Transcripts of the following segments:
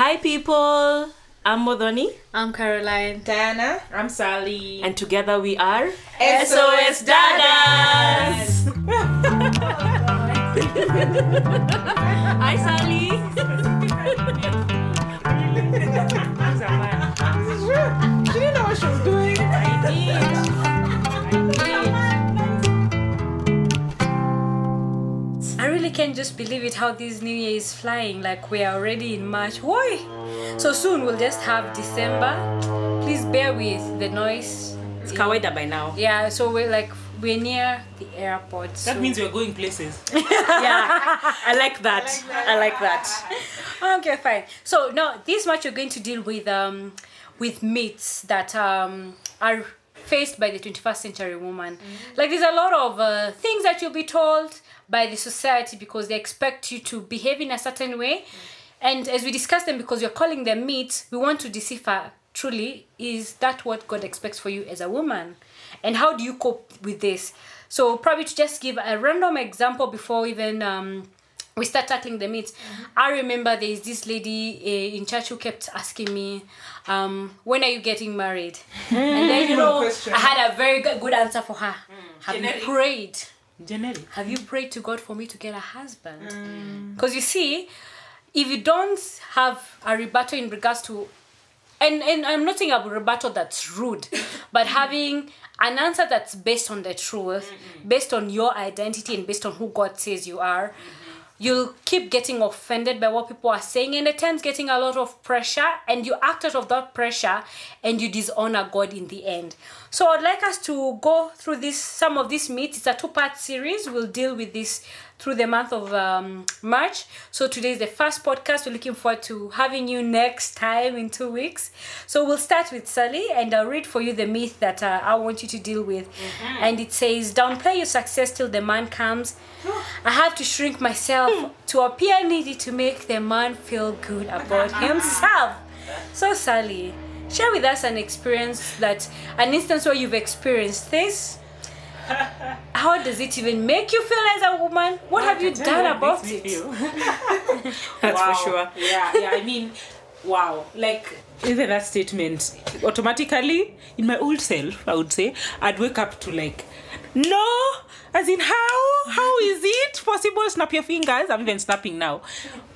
Hi, people. I'm Muthoni, I'm Caroline. Diana. I'm Sally. and together we are SOS Dadas. Hi, Sally. Can't just believe it how this new year is flying. Like we are already in March. Why? So soon we'll just have December. Please bear with the noise. It's kawaida by now. Yeah, so we're like we're near the airport. That so- means we're going places. Yeah, I like that. I like that. okay fine so now this much you're going to deal with um with myths that um are faced by the 21st century woman. Like there's a lot of uh, things that you'll be told by the society because they expect you to behave in a certain way. And as we discuss them because you're calling them myths we want to decipher truly is that what god expects for you as a woman? And how do you cope with this? So probably to just give a random example before even um, we start tackling the myths. I remember there is this lady uh, in church who kept asking me, um, "When are you getting married?" and then you know. I had a very good, answer for her. Have Generic. you prayed? Generic. Have you prayed to God for me to get a husband? Because you see, if you don't have a rebuttal in regards to, and, and I'm not saying a rebuttal that's rude, but having an answer that's based on the truth, based on your identity, and based on who God says you are, you'll keep getting offended by what people are saying, and at times getting a lot of pressure, and you act out of that pressure, and you dishonor God in the end. So I'd like us to go through this some of these myths. It's a two-part series. We'll deal with this through the month of um, March. So today is the first podcast. We're looking forward to having you next time in two weeks. So we'll start with Sally, and I'll read for you the myth that uh, I want you to deal with. And it says, "Downplay your success till the man comes." I have to shrink myself to appear needy to make the man feel good about himself. So Sally, share with us an experience that an instance where you've experienced this. How does it even make you feel as a woman? What have you done about it? That's Wow. for sure. Yeah, yeah. I mean, wow. Like even that statement, automatically in my old self, I would say, I'd wake up to like, no, as in how? How is it possible? Snap your fingers. I'm even snapping now,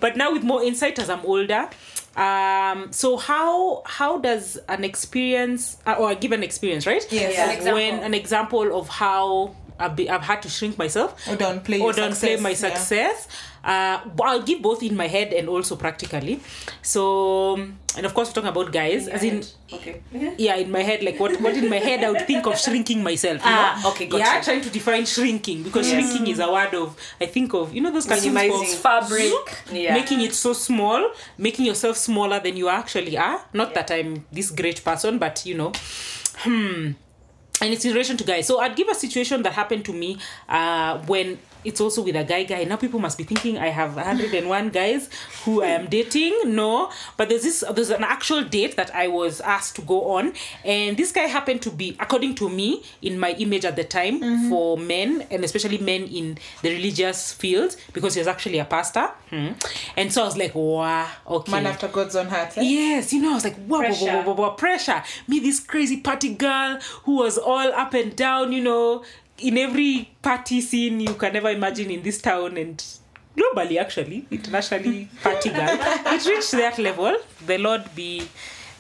but now with more insight as I'm older. Um. So how how does an experience uh, or a given experience right? Yes. Yeah. An example. When an example of how I've, be, I've had to shrink myself Or downplay or your downplay success, my yeah. success. Uh, I'll give both in my head and also practically. So, and of course, we're talking about guys, as in, Okay. yeah, in my head, like what, what in my head I would think of shrinking myself. You Ah, know? okay, gotcha. Yeah, trying to define shrinking because shrinking is a word of, I think of, you know, those cartoons Minimizing. of Fabric. Yeah. making it so small, making yourself smaller than you actually are. Not that I'm this great person, but you know, hmm. And it's in relation to guys. So I'd give a situation that happened to me uh, when it's also with a guy guy. Now people must be thinking I have 101 guys who I am dating. No, but there's this there's an actual date that I was asked to go on, and this guy happened to be, according to me, in my image at the time for men and especially men in the religious field because he was actually a pastor. Hmm. And so I was like, wow, okay. Man after God's own heart. Eh? Yes, you know, I was like, wow, wow, wow, wow, wow, pressure. Me, this crazy party girl who was all up and down, you know, in every party scene you can ever imagine in this town and globally, actually, internationally, party girl. It reached that level. The Lord be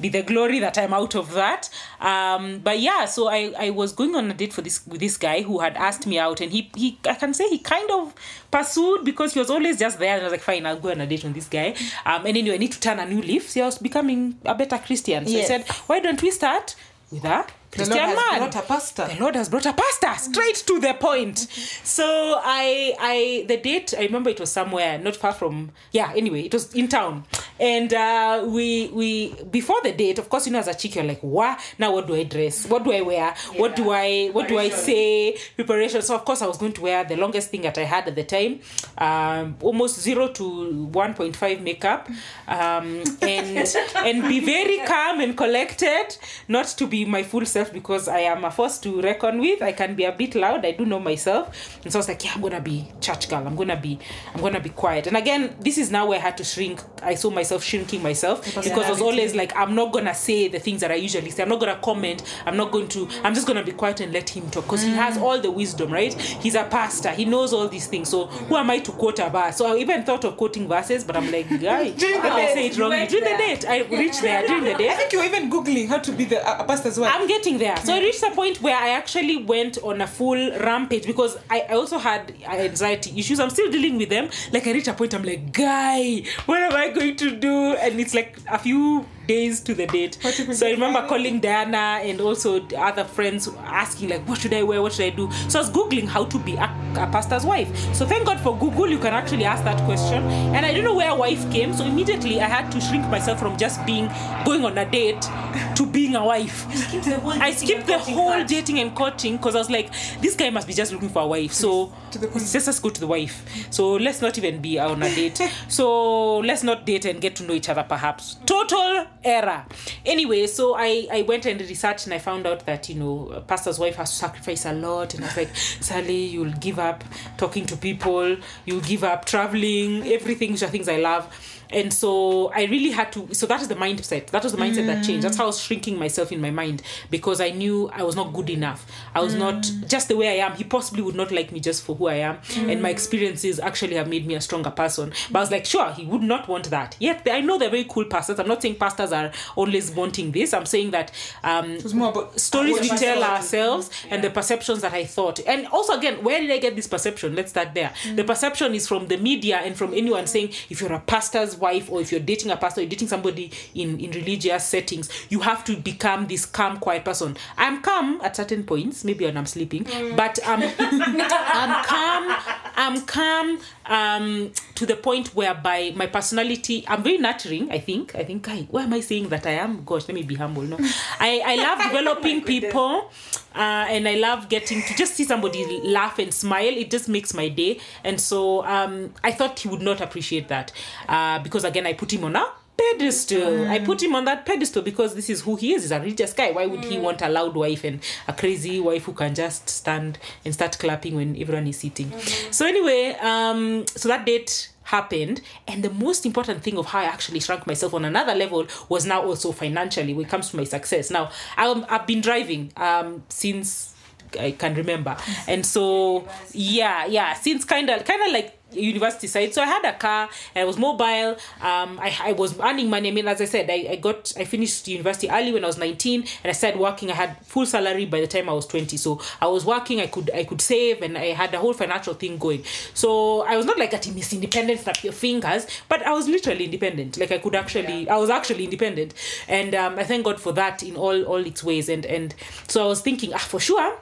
be the glory that I'm out of that. Um, but yeah, so I, I was going on a date for this with this guy who had asked me out, and he he I can say he kind of pursued because he was always just there. And I was like, fine, I'll go on a date with this guy. Um, and anyway, I need to turn a new leaf. So I was becoming a better Christian. So Yes. I said, why don't we start with The Christian Lord has man? brought a pastor. the Lord has brought a pastor straight to the point. So I I the date I remember it was somewhere not far from yeah anyway it was in town. And uh, we we before the date of course you know as a chick you're like what now what do I dress? What do I wear? What do I what do I say? Preparation. So of course I was going to wear the longest thing that I had at the time um, almost zero to 1.5 makeup. Um, and and be very calm and collected not to be my full self because I am a force to reckon with. I can be a bit loud. I do know myself, and so I was like, yeah, I'm gonna be church girl. I'm gonna be, I'm gonna be quiet. And again, this is now where I had to shrink. I saw myself myself shrinking myself because I was always like, I'm not gonna say the things that I usually say. I'm not gonna comment. I'm not going to. I'm just gonna be quiet and let him talk because he has all the wisdom, right? He's a pastor. He knows all these things. So who am I to quote a verse? So I even thought of quoting verses, but I'm like, guy, During the let say it wrongly. During the date, I reached there. During the day. I think you were even googling how to be the uh, pastor's wife. I'm getting there. So I reached a point where I actually went on a full rampage because I, I also had anxiety issues. I'm still dealing with them. Like I reached a point, I'm like, guy, what am I going to do? And it's like a few days to the date. What if we So I remember calling Diana and also other friends asking like, what should I wear? What should I do? So I was googling how to be a, a pastor's wife. So thank God for Google, you can actually ask that question. And I don't know where wife came. So immediately I had to shrink myself from just being going on a date to being a wife. I skipped the whole dating and courting because I was like, this guy must be just looking for a wife. So let's just go to the wife. So let's not even be on a date. so let's not date and get to know each other perhaps. Total error. Anyway, so I, I went and researched and I found out that, you know, pastor's wife has to sacrifice a lot. And I was like, Sally, you'll give up talking to people, you'll give up traveling, everything, which are things I love and so i really had to so that is the mindset. That was the mindset that changed. That's how i was shrinking myself in my mind because i knew i was not good enough. I was not just the way i am. He possibly would not like me just for who i am. And my experiences actually have made me a stronger person. But i was like sure he would not want that. Yet i know they're very cool pastors. I'm not saying pastors are always wanting this. I'm saying that um stories we tell ourselves and the perceptions that I thought. And also, again, where did I get this perception? Let's start there. The perception is from the media and from anyone saying if you're a pastor's wife or if you're dating a pastor, you're dating somebody in, in religious settings, you have to become this calm, quiet person. I'm calm at certain points, maybe when I'm sleeping, but um, I'm calm. I'm calm um, to the point whereby my personality, I'm very nurturing, I think. I think, why am I saying that I am? Gosh, let me be humble. No, I, I love developing people uh, and I love getting to just see somebody laugh and smile. It just makes my day. And so um, I thought he would not appreciate that uh, because, again, I put him on a pedestal. I put him on that pedestal because this is who he is. He's a religious guy. Why would he want a loud wife and a crazy wife who can just stand and start clapping when everyone is sitting? So anyway, um, so that date happened and the most important thing of how i actually shrunk myself on another level was now also financially when it comes to my success now I'm, i've been driving um since i can remember and so yeah yeah since kind of kind of like university side. So i had a car and i was mobile. Um i, I was earning money. I mean as i said I, I got i finished university early when i was 19 and i started working. I had full salary by the time i was 20 so i was working. I could i could save and i had a whole financial thing going. So i was not like a miss independent snap your fingers but i was literally independent. Like i could actually i was actually independent. And um, i thank god for that in all all its ways. And and so i was thinking ah for sure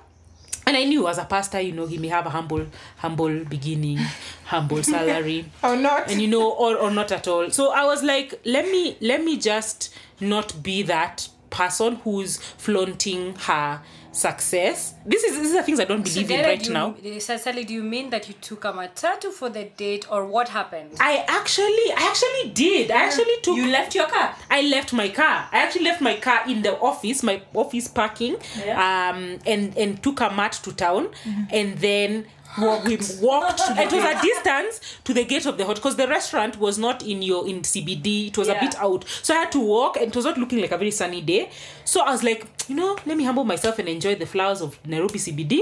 and I knew as a pastor, you know, he may have a humble, humble beginning, humble salary, Or not. and you know, or or not at all. So I was like, let me let me just not be that person who's flaunting her success. This is these are things I don't believe in right you, now. Cecily, do you mean that you took a matatu for the date or what happened? I actually, I actually did. I actually took. You left your car. I left my car. I actually left my car in the office, my office parking, um, and and took a mat to town, and then we walked. it was a distance to the gate of the hotel because the restaurant was not in your in CBD. It was a bit out, so I had to walk, and it was not looking like a very sunny day. So I was like, you know, let me humble myself and enjoy the flowers of Nairobi CBD.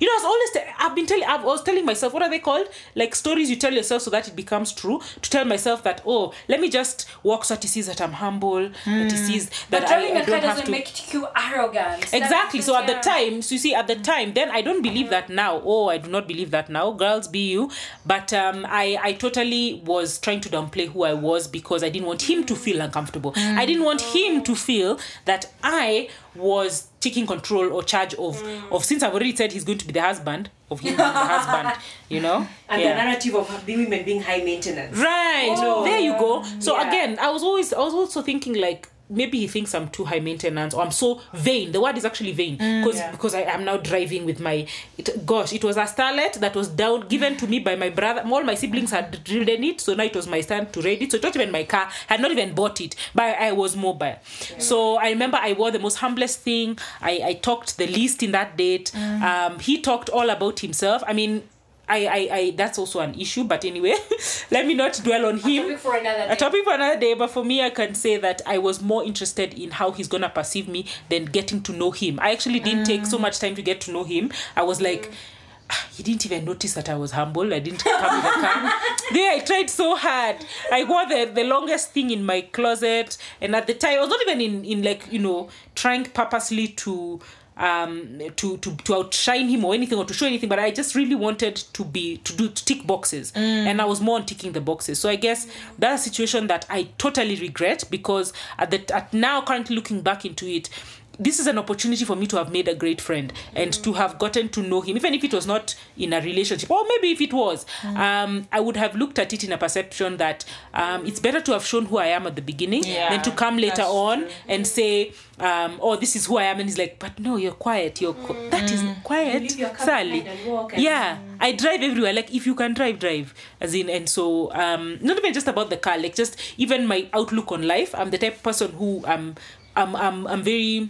You know, I was always te- I've been telling I was telling myself what are they called like stories you tell yourself so that it becomes true. To tell myself that oh, let me just walk so that he sees that I'm humble, that he sees that But I, I a car don't have doesn't to. make you arrogant. Exactly. So at the yeah. time, so you see, at the time, then I don't believe that now. Oh, I do not believe that now. Girls, be you. But um, I, I totally was trying to downplay who I was because I didn't want him to feel uncomfortable. I didn't want him to feel that I was taking control or charge of of since I've already said he's going to be the husband of him the husband. You know. And Yeah. the narrative of being women being high maintenance. Right. Oh. There you go. So Yeah. again, I was always I was also thinking like maybe he thinks I'm too high maintenance or I'm so vain. The word is actually vain because Yeah. because I am now driving with my it, gosh, it was a starlet that was down given to me by my brother. All my siblings had ridden it, so now it was my turn to ride it. So not even my car. I had not even bought it, but I was mobile. So I remember I wore the most humblest thing. I, I talked the least in that date. Um, he talked all about himself. I mean, I, I, I that's also an issue but anyway let me not dwell on him. topic for another a topic for another day but for me i can say that i was more interested in how he's gonna perceive me than getting to know him. I actually didn't take so much time to get to know him. I was like "Ah, he didn't even notice that I was humble. I didn't come with a there, I tried so hard. I wore the, the longest thing in my closet, and at the time, I was not even in, in like you know trying purposely to um to to to outshine him or anything or to show anything but i just really wanted to be to do to tick boxes. And i was more on ticking the boxes. So i guess that's a situation that i totally regret because at the at now currently looking back into it this is an opportunity for me to have made a great friend and to have gotten to know him even if it was not in a relationship or maybe if it was. Um i would have looked at it in a perception that um it's better to have shown who i am at the beginning Yeah, than to come later on true. and say um oh this is who i am and he's like but no you're quiet you're qu- that is quiet Sally. yeah i drive everywhere like if you can drive drive as in and so um not even just about the car like just even my outlook on life. I'm the type of person who um i'm i'm, I'm very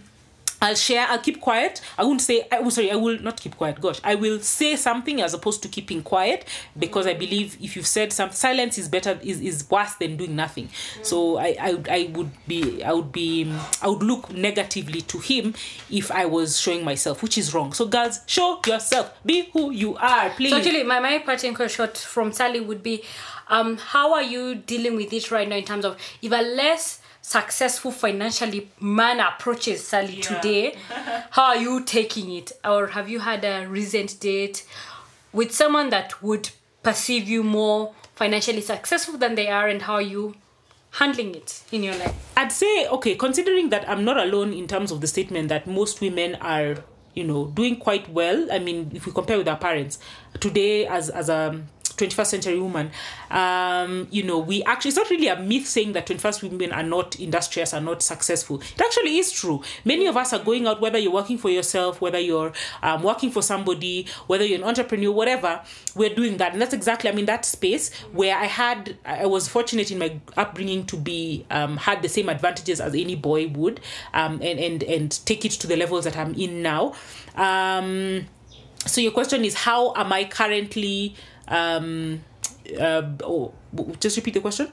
I'll share. I'll keep quiet. I won't say. I, oh, sorry, I will not keep quiet. Gosh, I will say something as opposed to keeping quiet because I believe if you've said some silence is better is, is worse than doing nothing. So I, I I would be I would be I would look negatively to him if I was showing myself, which is wrong. So girls, show yourself. Be who you are, please. So actually, my my parting shot from Sally would be, um, how are you dealing with it right now in terms of if a less successful financially man approaches Sally today, how are you taking it? Or have you had a recent date with someone that would perceive you more financially successful than they are, and how are you handling it in your life? I'd say okay, considering that I'm not alone in terms of the statement that most women are, you know, doing quite well. I mean, if we compare with our parents today, as as a 21st century woman, um, you know, we actually it's not really a myth saying that 21st women are not industrious, are not successful. It actually is true. Many of us are going out, whether you're working for yourself, whether you're um, working for somebody, whether you're an entrepreneur, whatever. We're doing that, and that's exactly. I mean, that space where I had, I was fortunate in my upbringing to be um, had the same advantages as any boy would, um, and and and take it to the levels that I'm in now. Um, so your question is, how am I currently? Um, uh, oh, just repeat the question.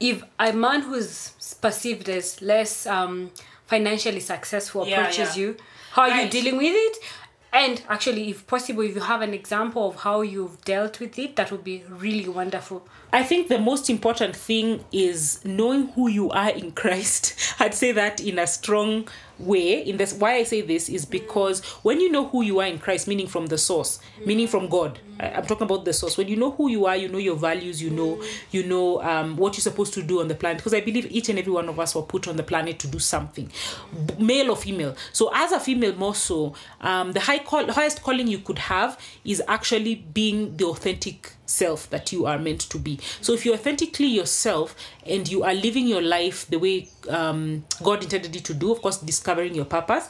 if a man who's perceived as less um, financially successful Yeah, approaches yeah. you, how are you dealing with it? And actually, if possible, if you have an example of how you've dealt with it, that would be really wonderful. I think the most important thing is knowing who you are in Christ. I'd say that in a strong way. In this, why I say this is because when you know who you are in Christ, meaning from the source, meaning from God. I, I'm talking about the source. When you know who you are, you know your values. You know, you know um, what you're supposed to do on the planet. Because I believe each and every one of us were put on the planet to do something, male or female. So as a female, more so, um, the high call, highest calling you could have is actually being the authentic self that you are meant to be. So if you're authentically yourself and you are living your life the way um, God intended it to do, of course, discovering your purpose,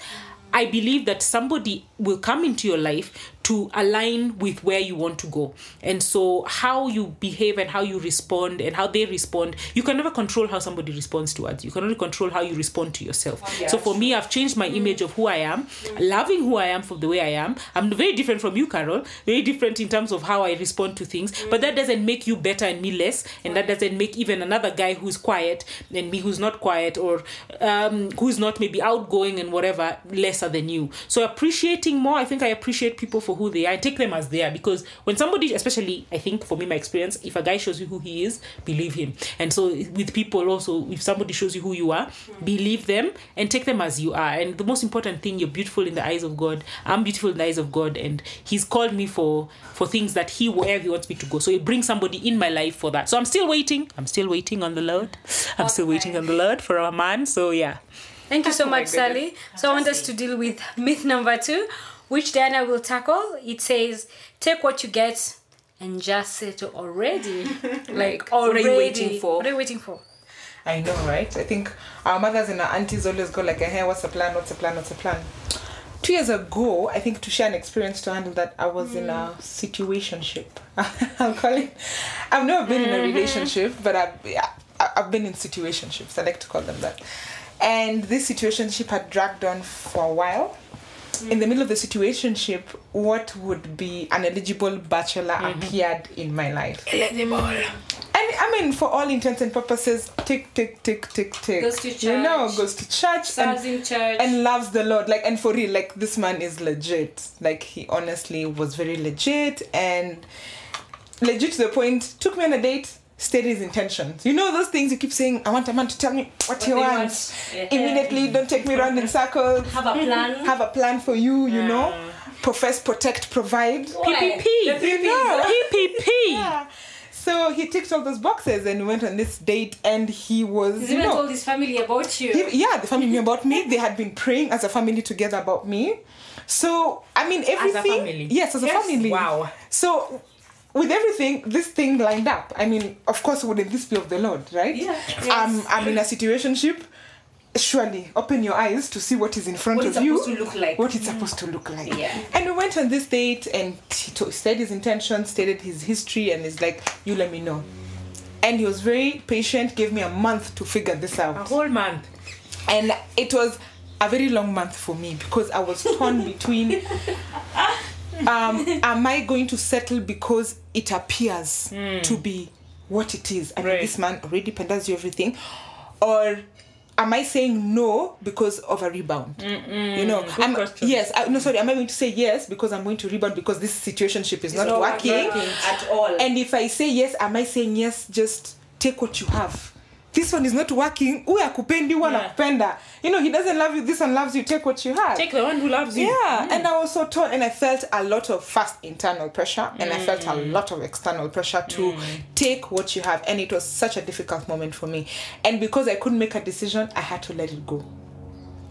I believe that somebody will come into your life to align with where you want to go. And so, how you behave and how you respond and how they respond, you can never control how somebody responds towards you. You can only control how you respond to yourself. so, for me, I've changed my image of who I am, loving who I am for the way I am. I'm very different from you, Carol, very different in terms of how I respond to things, but that doesn't make you better and me less, and that doesn't make even another guy who's quiet and me who's not quiet or um, who's not maybe outgoing and whatever lesser than you. So appreciating more, I think I appreciate people for who they are. I take them as they are because when somebody, especially I think for me, my experience, if a guy shows you who he is, believe him. And so with people also, if somebody shows you who you are, believe them and take them as you are. And the most important thing, you're beautiful in the eyes of God. I'm beautiful in the eyes of God, and He's called me for for things that He wherever He wants me to go. So He brings somebody in my life for that. So I'm still waiting. I'm still waiting on the Lord. I'm still waiting on the Lord for a man. So yeah. Thank you oh so Oh much, Sally. So I want us to deal with myth number two, which Diana will tackle. It says, "Take what you get and just settle already." like What are already. you waiting for? What are you waiting for? I know, right? I think our mothers and our aunties always go like, "Hey, what's the plan? What's the plan? What's the plan?" Two years ago, I think to share an experience to handle that, I was in a mm. situationship. I'll call it. I've never been in a mm-hmm. relationship, but I've yeah, I've been in situationships. I like to call them that. And this situationship had dragged on for a while. In the middle of the situationship, what would be an eligible bachelor Mm-hmm. appeared in my life. Eligible. And I mean, for all intents and purposes, tick, tick, tick, tick, tick. Goes to You know, church. goes to church Serves and, in church. and loves the Lord. Like, and for real, like, this man is legit. Like, he honestly was very legit and legit to the point, took me on a date, stated his intentions. You know those things you keep saying, I want a man to tell me what, he wants. want. Immediately, don't take me around in circles. have a plan. Have a plan for you, you know. Profess, protect, provide. PPP. You know. PPP. Yeah. So he ticked all those boxes and we went on this date and he was He's you even know, told his family about you. he- yeah, the family knew about me. They had been praying as a family together about me. So I mean everything family? Yes, as a family. Wow. So with everything, this thing lined up. I mean, of course, wouldn't this be of the Lord, right? Yeah. Um, I'm in a situationship. Surely, open your eyes to see what is in front What of it's you. supposed to look like. What it's supposed to look like. Yeah. And we went on this date, and he to- said his intentions, stated his history, and he's like, "You let me know." And he was very patient. Gave me a month to figure this out. A whole month. and it was a very long month for me because I was torn between um, am I going to settle because it appears to be what it is? I mean, this man already panders you everything, or am I saying no because of a rebound? You know, I'm, question. yes, I, no, sorry, am I going to say yes because I'm going to rebound because this situationship is not, not working? working at all. And if I say yes, am I saying yes? Just take what you have. This one is not working. Huyu akupendi, huyu Yeah. anakupenda. You know, he doesn't love you. This one loves you. Take what you have. Take the one who loves you. yeah, mm. and I was so torn, and I felt a lot of first internal pressure, and I felt a mm. lot of external pressure to mm. take what you have, and it was such a difficult moment for me. And because I couldn't make a decision, I had to let it go.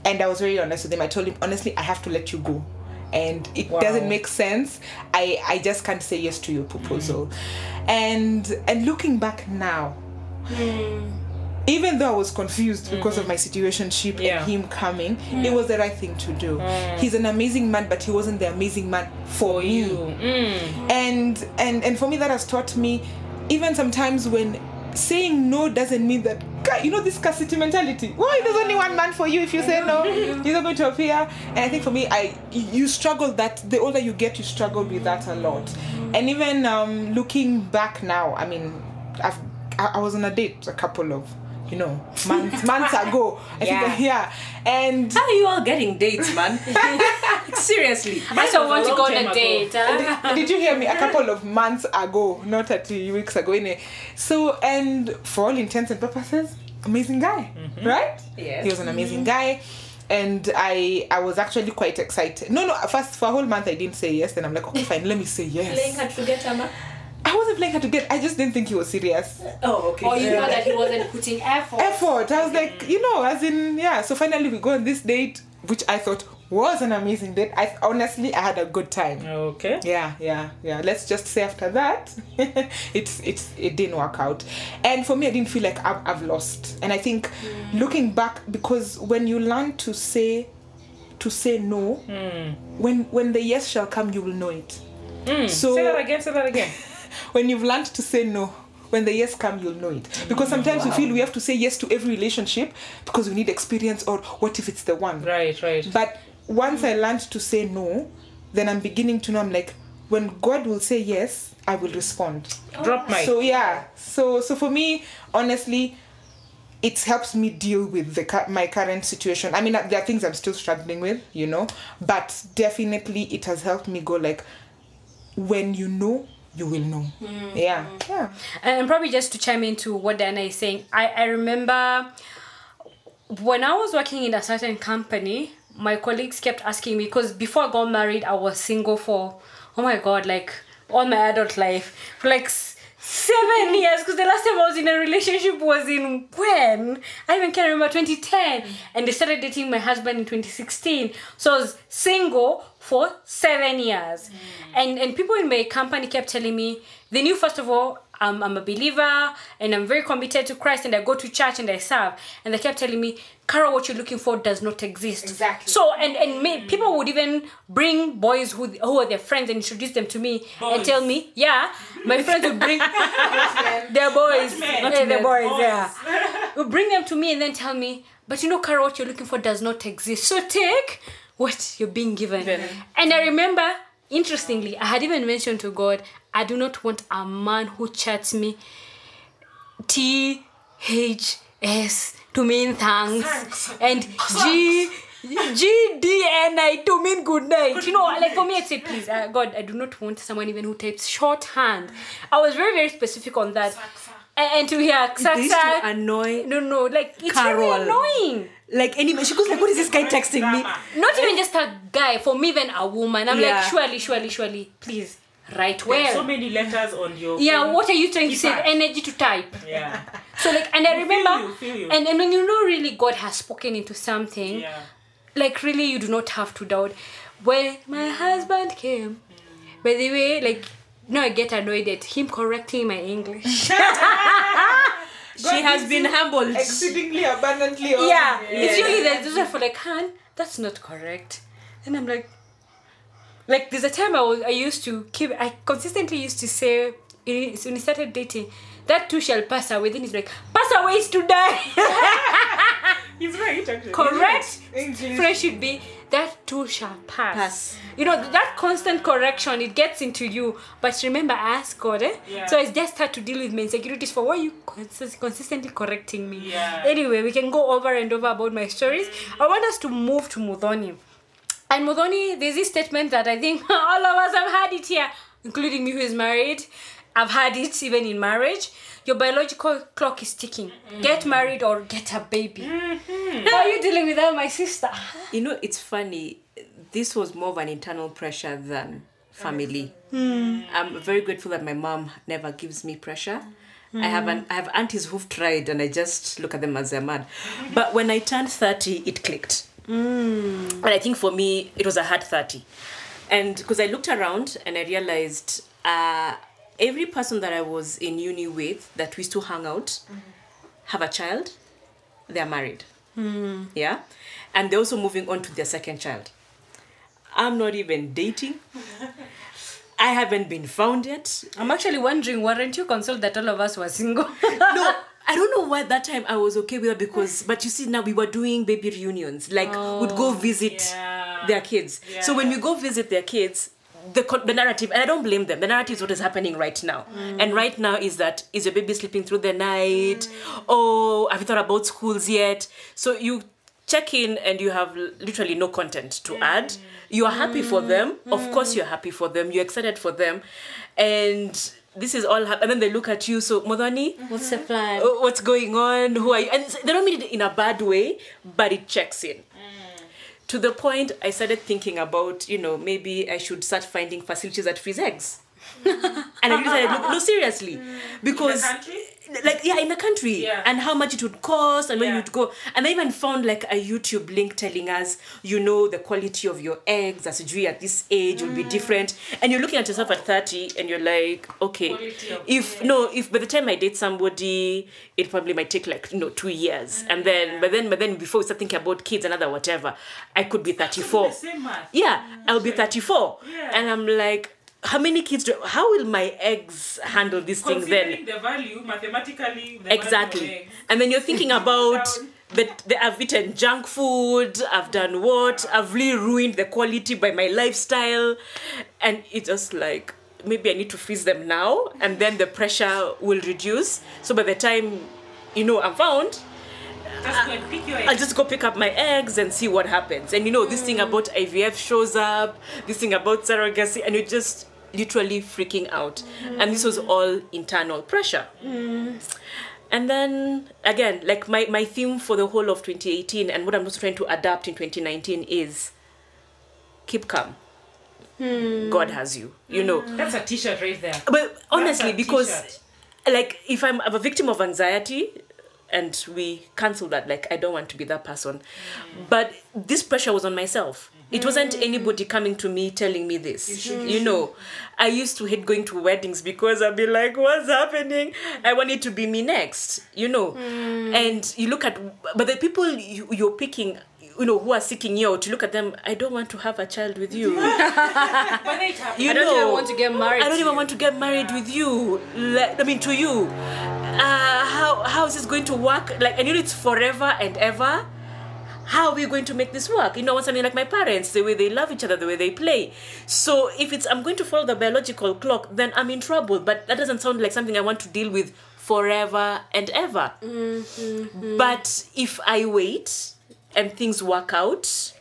And I was very honest with him. I told him honestly, I have to let you go, and it Wow. doesn't make sense. I I just can't say yes to your proposal, and and looking back now. Even though I was confused because of my situationship Yeah. and him coming, it was the right thing to do. He's an amazing man, but he wasn't the amazing man for, me. You. Mm. and and and for me that has taught me even sometimes when saying no doesn't mean that you know this scarcity mentality? Why there's only one man for you if you say no? He's not going to appear. And i think for me i you struggle that the older you get you struggle with that a lot. And even um looking back now i mean i've i, I was on a date a couple of you know months months ago i Yeah. think yeah and How are you all getting dates, man? Seriously. I still want to go on a ago. date. huh? did you hear me a couple of months ago not a few weeks ago innit? so and for all intents and purposes amazing guy mm-hmm. right Yes. he was an mm-hmm. amazing guy and I I was actually quite excited. No, no. First, for a whole month, I didn't say yes. Then I'm like, okay, fine. Let me say Playing yes. hard to get Emma. I wasn't playing hard to get. I just didn't think he was serious. Oh, okay. Or you know that he wasn't putting effort. Effort. I was like, you know, as in, yeah. So finally, we go on this date, which I thought was an amazing date. I honestly, I had a good time. Okay. yeah yeah yeah let's just say after that it's it's it didn't work out and for me i didn't feel like i've, I've lost and i think mm. looking back because when you learn to say to say no hmm. when when the yes shall come you will know it hmm. so Say that again. Say that again. When you've learned to say no when the yes come you'll know it because mm, sometimes we feel we have to say yes to every relationship because we need experience or what if it's the one Right. Right. but once I learned to say no, then I'm beginning to know I'm like, when God will say yes, I will respond. Drop mic. So yeah, so so for me, honestly, it helps me deal with the my current situation. I mean, uh, there are things I'm still struggling with, you know, but definitely it has helped me go like, when you know, you will know. Mm-hmm. Yeah, yeah. And probably just to chime into what Diana is saying, I, I remember when I was working in a certain company, my colleagues kept asking me because before I got married, I was single for oh my god, like all my adult life for like seven years. Because the last time I was in a relationship was in when I even can't remember 2010, and they started dating my husband in 2016. So I was single for seven years, and and people in my company kept telling me they knew first of all I'm, I'm a believer and I'm very committed to Christ and I go to church and I serve. And they kept telling me, Carol, what you're looking for does not exist. Exactly. So, and, and may, people would even bring boys who, who are their friends and introduce them to me and tell me, yeah, my friends would bring their boys. Okay, their boys, yeah. Would bring them to me and then tell me, but you know, Carol, what you're looking for does not exist. So take what you're being given. And I remember, interestingly, I had even mentioned to God, I do not want a man who chats me T H S to mean thanks, Thanks. and G G D N I to mean good night. You know, like for me, I say, please, uh, God, I do not want someone even who types shorthand. I was very, very specific on that. And, and to hear They used to annoy no, no, like it's Carol. really annoying. like anyway. She goes like, "What is this guy texting me?" Not even just a guy, for me, even a woman. I'm Yeah. like, surely, surely, surely, please, write well. so many letters on your yeah, phone. what are you trying to save energy to type? yeah So like, and I Feel remember, you, feel you. and and when you know really God has spoken into something, yeah like really you do not have to doubt. When my husband came, by the way, like now I get annoyed at him correcting my English. She has been humbled. Exceedingly abundantly. all- yeah, it's usually that those are for like, Han, that's not correct. And I'm like, like there's a time I was I used to keep I consistently used to say when we started dating, that too shall pass away. Then he's like, pass away is to die. he's right actually correct English. phrase should be that too shall pass. Pass. You know that constant correction it gets into you. But remember, ask God. Eh? Yeah. So I just start to deal with my insecurities for why you consist- consistently correcting me. Yeah. Anyway, we can go over and over about my stories. I want us to move to Muthoni. And Muthoni, there's this statement that I think all of us have had it here, including me who is married. I've had it even in marriage. Your biological clock is ticking. Get married or get a baby. How are you dealing with that, my sister? You know, it's funny. This was more of an internal pressure than family. Hmm. I'm very grateful that my mom never gives me pressure. I have an I have aunties who've tried, and I just look at them as they're mad. But when I turned thirty, it clicked. Hmm. And I think for me, it was a hard thirty, and because I looked around and I realized uh, every person that I was in uni with that we still hang out have a child, they're married. Hmm. Yeah. And they're also moving on to their second child. I'm not even dating. I haven't been found yet. I'm actually wondering, weren't you consoled that all of us were single? No, I don't know why that time I was okay with it because, but you see, now we were doing baby reunions. Like, would go oh, visit Yeah. their kids. So when we go visit their kids, the, the narrative, and I don't blame them, the narrative is what is happening right now. Mm. And right now is that, is your baby sleeping through the night? Mm. Oh, have you thought about schools yet? So you check in and you have literally no content to mm. add. You are happy for them. Of course, you're happy for them. You're excited for them. And this is all, hap- and then they look at you. So, Muthoni, What's the plan? what's going on? Who are you? And they don't mean it in a bad way, but it checks in. To the point, I started thinking about, you know, maybe I should start finding facilities that freeze eggs. Mm. and I decided, look, no, seriously, mm. because country? Like yeah, in the country, Yeah. and how much it would cost, and when Yeah. you'd go, and I even found like a YouTube link telling us, you know, the quality of your eggs as you at this age will be different, and you're looking at yourself at thirty, and you're like, okay, if no, if by the time I date somebody, it probably might take like you know two years, and then but then but then before we start thinking about kids and other whatever, I could be thirty four. the same math Yeah, I'll be 34. Yeah. And I'm like, how many kids do how will my eggs handle this thing considering then? the value mathematically the Exactly. value eggs. And then you're thinking about that that I've eaten junk food, I've done what, I've really ruined the quality by my lifestyle. And it's just like maybe I need to freeze them now and then the pressure will reduce. So by the time you know I'm found, just go pick your I'll just go pick up my eggs and see what happens. And you know, this thing mm. about IVF shows up, this thing about surrogacy, and you're just literally freaking out. Mm. And this was all internal pressure. Mm. And then again, like my, my theme for the whole of 2018 and what I'm also trying to adapt in 2019 is keep calm. Hmm. God has you, you know. Mm. that's a t-shirt right there But honestly, because t-shirt. like if I'm, I'm a victim of anxiety and we cancel that, like I don't want to be that person. But this pressure was on myself. It wasn't anybody coming to me telling me this. You, know, I used to hate going to weddings because I'd be like, what's happening? I want it to be me next, you know. And you look at, but the people you, you're picking, you know, who are seeking you out, you look at them, I don't want to have a child with you. but it happens. You I don't know, even want to get married I don't even you. want to get married with you. Like, I mean, to you. Uh, how how is this going to work? Like, and you know, it's forever and ever. How are we going to make this work? You know, I want something like my parents, the way they love each other, the way they play. So if it's I'm going to follow the biological clock, then I'm in trouble. But that doesn't sound like something I want to deal with forever and ever. Mm-hmm. But if I wait and things work out,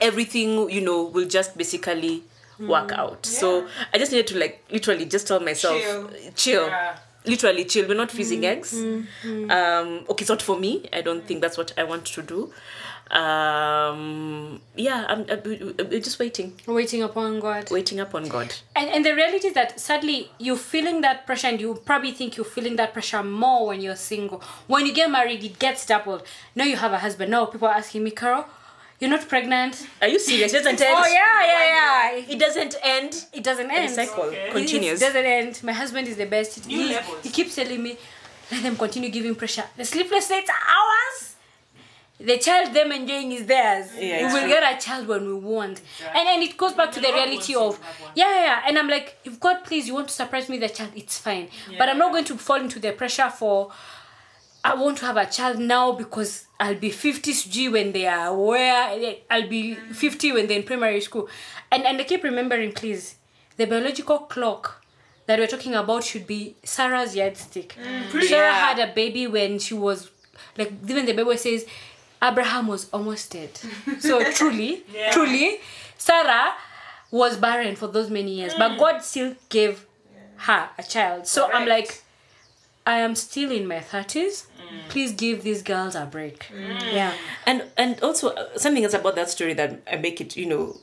everything you know will just basically work mm. out. So I just needed to like literally just tell myself, Chill. chill. Yeah. Literally chill. We're not freezing eggs. Um, okay, it's not for me. I don't think that's what I want to do. Um, yeah, I'm, I'm, I'm just waiting, Waiting upon God. waiting upon God. And, and the reality is that sadly you're feeling that pressure and you probably think you're feeling that pressure more when you're single. When you get married, it gets doubled. Now you have a husband. Now people are asking me, Carol, you're not pregnant? Are you serious? It doesn't oh, end. Oh yeah, yeah, yeah. It doesn't end. It doesn't The end. cycle It- continues. It doesn't end. My husband is the best. New he, he keeps telling me, let them continue giving pressure. The sleepless nights are ours. The child them enjoying is theirs. Yeah, we will true. get a child when we want. And and it goes back to the the reality of you to have one. yeah, yeah, yeah. And I'm like, if God please you want to surprise me with a child, it's fine. But I'm not going to fall into the pressure for I want to have a child now because I'll be 50 G when they are where I'll be 50 when they're in primary school. And and I keep remembering, please, the biological clock that we're talking about should be Sarah's yardstick. Mm. Sarah Yeah. had a baby when she was like even the Bible says Abraham was almost dead. So truly, Yeah. truly, Sarah was barren for those many years, but mm. God still gave her a child. So I'm like, I am still in my 30s. Mm. Please give these girls a break. Mm. Yeah. and and also uh, something else about that story that I make it you know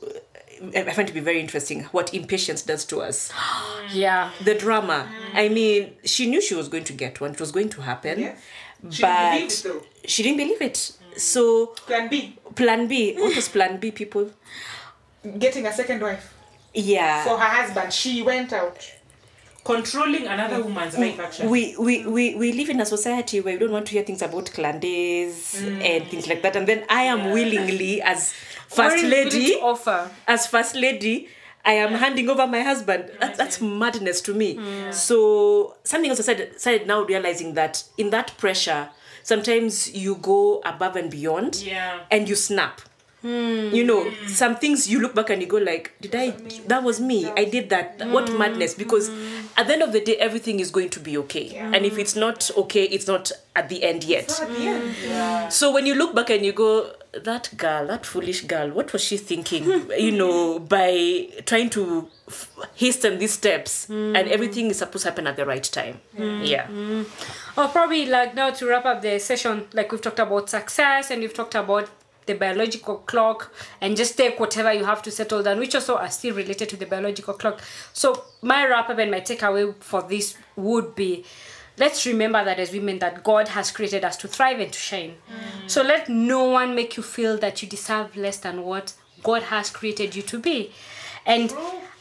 I I find to be very interesting what impatience does to us Yeah. the drama mm. I mean she knew she was going to get one it was going to happen Yes. She but believed it though. she didn't believe it so Plan B. plan B what was plan B people Getting a second wife yeah for her husband. She went out. Controlling another woman's life, we, we, we, we live in a society where we don't want to hear things about clan days mm. and things like that and then I am willingly as first lady offer. as first lady I am handing over my husband. That, that's madness to me. So something else I said, started now realizing that in that pressure, sometimes you go above and beyond Yeah. and you snap. You know, hmm. some things you look back and you go like, did I? That was me. I did that. Hmm. What madness? Because hmm. at the end of the day, everything is going to be okay. And if it's not okay, it's not at the end yet. At the end. Yeah. So when you look back and you go, that girl, that foolish girl, what was she thinking? you know, by trying to f- hasten these steps, and everything is supposed to happen at the right time. Yeah. Or probably like now to wrap up the session, like we've talked about success and we've talked about the biological clock and just take whatever you have to settle down, which also are still related to the biological clock. So my wrap up and my takeaway for this would be let's remember that as women that God has created us to thrive and to shine. Mm. So let no one make you feel that you deserve less than what God has created you to be. And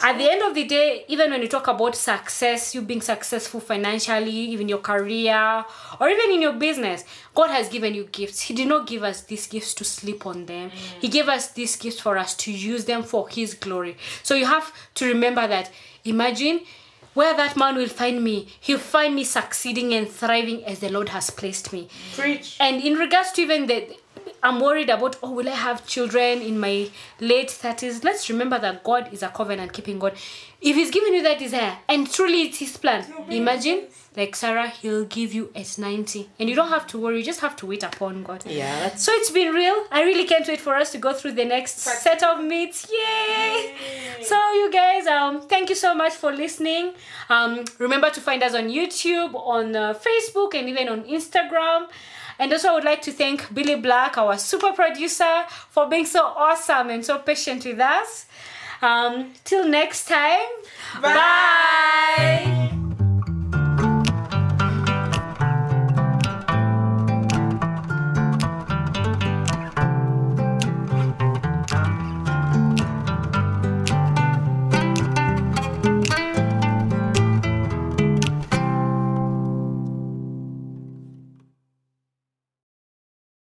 at the end of the day, even when you talk about success, you being successful financially, even your career, or even in your business, God has given you gifts. He did not give us these gifts to sleep on them. He gave us these gifts for us to use them for His glory. So you have to remember that. Imagine where that man will find me. He'll find me succeeding and thriving as the Lord has placed me. Preach. And in regards to even the, I'm worried about, oh, will I have children in my late 30s? Let's remember that God is a covenant keeping God. If He's given you that desire, and truly it's His plan, imagine, like Sarah, He'll give you at 90. And you don't have to worry, you just have to wait upon God. Yeah. So it's been real. I really can't wait for us to go through the next set of meets. Yay! So you guys, um, thank you so much for listening. Um, remember to find us on YouTube, on uh, Facebook, and even on Instagram. And also, I would like to thank Billy Black, our super producer, for being so awesome and so patient with us. Um, till next time, Bye. bye.